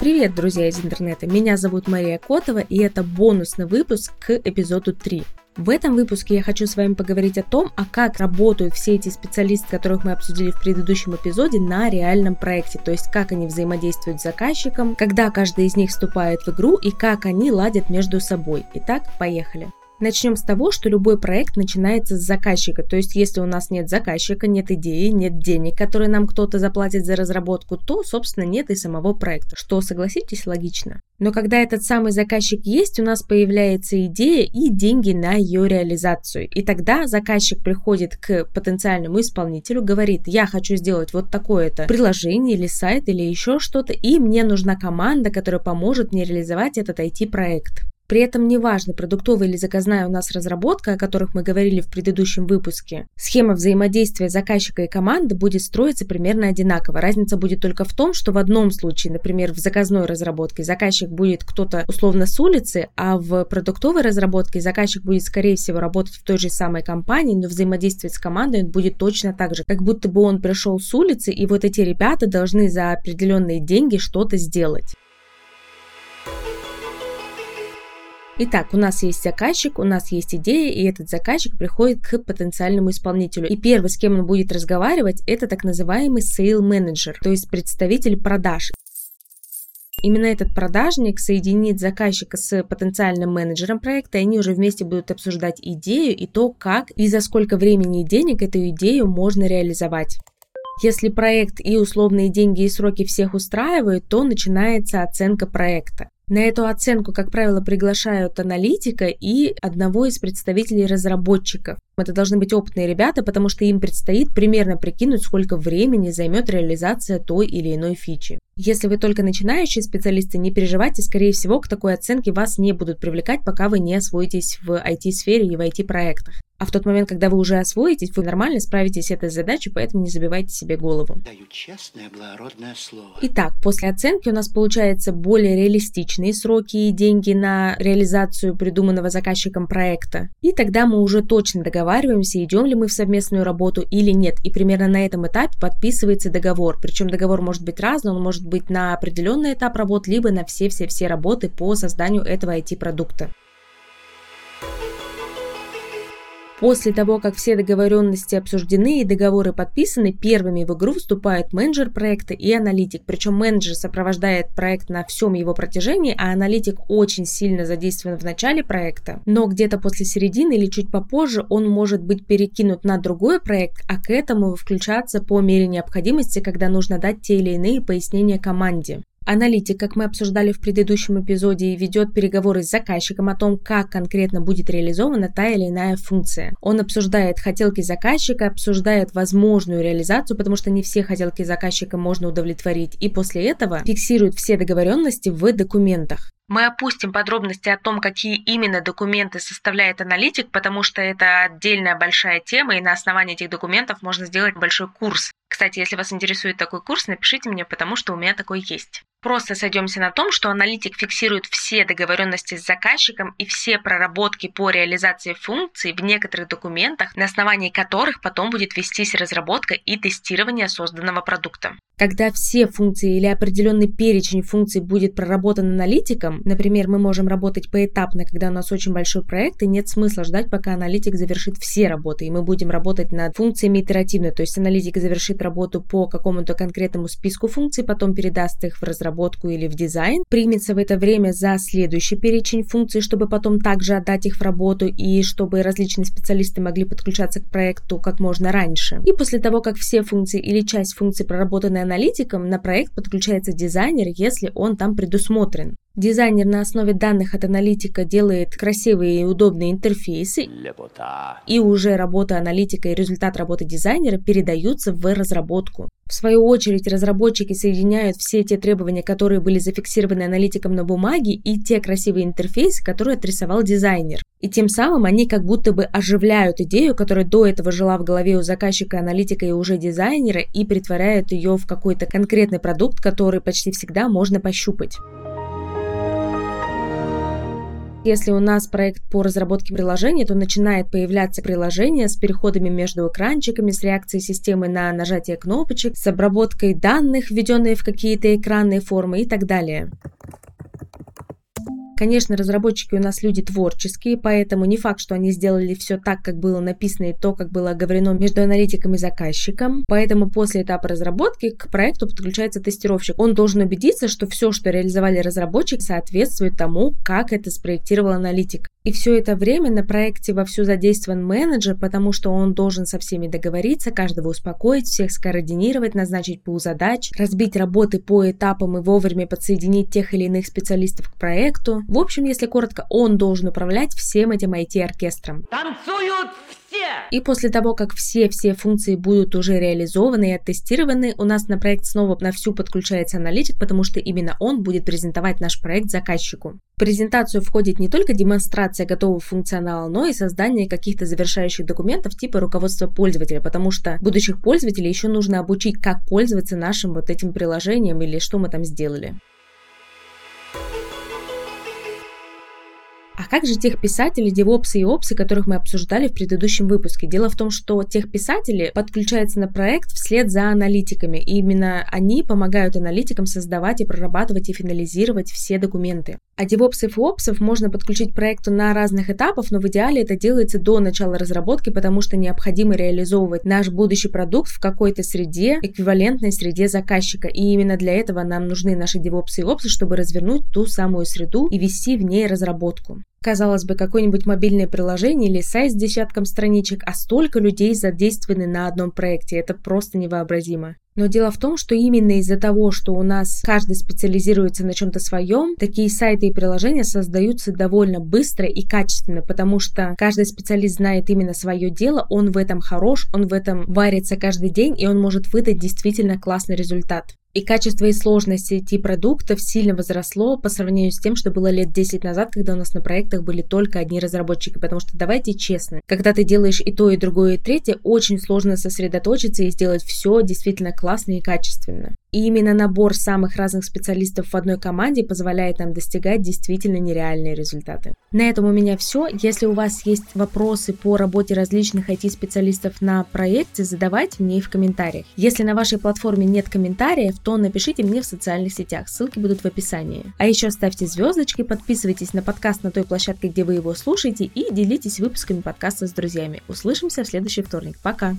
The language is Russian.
Привет, друзья из интернета! Меня зовут Мария Котова, и это бонусный выпуск к эпизоду 3. В этом выпуске я хочу с вами поговорить о том, а как работают все эти специалисты, которых мы обсудили в предыдущем эпизоде, на реальном проекте, то есть как они взаимодействуют с заказчиком, когда каждый из них вступает в игру и как они ладят между собой. Итак, поехали! Начнем с того, что любой проект начинается с заказчика. То есть, если у нас нет заказчика, нет идеи, нет денег, которые нам кто-то заплатит за разработку, то, собственно, нет и самого проекта. Что, согласитесь, логично. Но когда этот самый заказчик есть, у нас появляется идея и деньги на ее реализацию. И тогда заказчик приходит к потенциальному исполнителю, говорит, я хочу сделать вот такое-то приложение или сайт или еще что-то, и мне нужна команда, которая поможет мне реализовать этот IT-проект. При этом неважно, продуктовая или заказная у нас разработка, о которых мы говорили в предыдущем выпуске, схема взаимодействия заказчика и команды будет строиться примерно одинаково. Разница будет только в том, что в одном случае, например, в заказной разработке заказчик будет кто-то условно с улицы, а в продуктовой разработке заказчик будет, скорее всего, работать в той же самой компании, но взаимодействовать с командой он будет точно так же, как будто бы он пришел с улицы, и вот эти ребята должны за определенные деньги что-то сделать. Итак, у нас есть заказчик, у нас есть идея, и этот заказчик приходит к потенциальному исполнителю. И первый, с кем он будет разговаривать, это так называемый sale manager, то есть представитель продаж. Именно этот продажник соединит заказчика с потенциальным менеджером проекта, и они уже вместе будут обсуждать идею и то, как и за сколько времени и денег эту идею можно реализовать. Если проект и условные деньги и сроки всех устраивают, то начинается оценка проекта. На эту оценку, как правило, приглашают аналитика и одного из представителей разработчиков. Это должны быть опытные ребята, потому что им предстоит примерно прикинуть, сколько времени займет реализация той или иной фичи. Если вы только начинающие специалисты, не переживайте, скорее всего, к такой оценке вас не будут привлекать, пока вы не освоитесь в IT-сфере и в IT-проектах. А в тот момент, когда вы уже освоитесь, вы нормально справитесь с этой задачей, поэтому не забивайте себе голову. Даю честное, благородное слово. Итак, после оценки у нас получается более реалистичные сроки и деньги на реализацию придуманного заказчиком проекта. И тогда мы уже точно договариваемся, идем ли мы в совместную работу или нет. И примерно на этом этапе подписывается договор. Причем договор может быть разный, он может быть на определенный этап работ, либо на все-все-все работы по созданию этого IT-продукта. После того, как все договоренности обсуждены и договоры подписаны, первыми в игру вступают менеджер проекта и аналитик. Причем менеджер сопровождает проект на всем его протяжении, а аналитик очень сильно задействован в начале проекта. Но где-то после середины или чуть попозже он может быть перекинут на другой проект, а к этому включаться по мере необходимости, когда нужно дать те или иные пояснения команде. Аналитик, как мы обсуждали в предыдущем эпизоде, ведет переговоры с заказчиком о том, как конкретно будет реализована та или иная функция. Он обсуждает хотелки заказчика, обсуждает возможную реализацию, потому что не все хотелки заказчика можно удовлетворить, и после этого фиксирует все договоренности в документах. Мы опустим подробности о том, какие именно документы составляет аналитик, потому что это отдельная большая тема, и на основании этих документов можно сделать большой курс. Кстати, если вас интересует такой курс, напишите мне, потому что у меня такой есть. Просто сойдемся на том, что аналитик фиксирует все договоренности с заказчиком и все проработки по реализации функций в некоторых документах, на основании которых потом будет вестись разработка и тестирование созданного продукта. Когда все функции или определенный перечень функций будет проработан аналитиком, например, мы можем работать поэтапно, когда у нас очень большой проект, и нет смысла ждать, пока аналитик завершит все работы, и мы будем работать над функциями итеративно, то есть аналитик завершит работу по какому-то конкретному списку функций, потом передаст их в разработку или в дизайн, примется в это время за следующий перечень функций, чтобы потом также отдать их в работу и чтобы различные специалисты могли подключаться к проекту как можно раньше. И после того, как все функции или часть функций проработаны аналитиком, на проект подключается дизайнер, если он там предусмотрен. Дизайнер на основе данных от аналитика делает красивые и удобные интерфейсы, и уже работа аналитика и результат работы дизайнера передаются в разработку. В свою очередь, разработчики соединяют все те требования, которые были зафиксированы аналитиком на бумаге, и те красивые интерфейсы, которые отрисовал дизайнер. И тем самым они как будто бы оживляют идею, которая до этого жила в голове у заказчика, аналитика и уже дизайнера, и притворяют ее в какой-то конкретный продукт, который почти всегда можно пощупать. Если у нас проект по разработке приложения, то начинает появляться приложение с переходами между экранчиками, с реакцией системы на нажатие кнопочек, с обработкой данных, введенные в какие-то экранные формы и так далее. Конечно, разработчики у нас люди творческие, поэтому не факт, что они сделали все так, как было написано и то, как было оговорено между аналитиком и заказчиком. Поэтому после этапа разработки к проекту подключается тестировщик. Он должен убедиться, что все, что реализовали разработчики, соответствует тому, как это спроектировал аналитик. И все это время на проекте вовсю задействован менеджер, потому что он должен со всеми договориться, каждого успокоить, всех скоординировать, назначить пул задач, разбить работы по этапам и вовремя подсоединить тех или иных специалистов к проекту. В общем, если коротко, он должен управлять всем этим IT-оркестром. Танцуют все! И после того, как все-все функции будут уже реализованы и оттестированы, у нас на проект снова на всю подключается аналитик, потому что именно он будет презентовать наш проект заказчику. В презентацию входит не только демонстрация готового функционала, но и создание каких-то завершающих документов типа руководства пользователя, потому что будущих пользователей еще нужно обучить, как пользоваться нашим вот этим приложением или что мы там сделали. А как же тех писателей, девопсы и опсы, которых мы обсуждали в предыдущем выпуске? Дело в том, что тех писатели подключаются на проект вслед за аналитиками, и именно они помогают аналитикам создавать и прорабатывать и финализировать все документы. А девопсов и опсов можно подключить к проекту на разных этапах, но в идеале это делается до начала разработки, потому что необходимо реализовывать наш будущий продукт в какой-то среде, эквивалентной среде заказчика. И именно для этого нам нужны наши девопсы и опсы, чтобы развернуть ту самую среду и вести в ней разработку. Казалось бы, какое-нибудь мобильное приложение или сайт с десятком страничек, а столько людей задействованы на одном проекте. Это просто невообразимо. Но дело в том, что именно из-за того, что у нас каждый специализируется на чем-то своем, такие сайты и приложения создаются довольно быстро и качественно, потому что каждый специалист знает именно свое дело, он в этом хорош, он в этом варится каждый день, и он может выдать действительно классный результат. И качество и сложность IT-продуктов сильно возросло по сравнению с тем, что было лет 10 назад, когда у нас на проектах были только одни разработчики. Потому что, давайте честно, когда ты делаешь и то, и другое, и третье, очень сложно сосредоточиться и сделать все действительно классно и качественно. И именно набор самых разных специалистов в одной команде позволяет нам достигать действительно нереальные результаты. На этом у меня все. Если у вас есть вопросы по работе различных IT-специалистов на проекте, задавайте мне их в комментариях. Если на вашей платформе нет комментариев, то напишите мне в социальных сетях, ссылки будут в описании. А еще ставьте звездочки, подписывайтесь на подкаст на той площадке, где вы его слушаете и делитесь выпусками подкаста с друзьями. Услышимся в следующий вторник. Пока!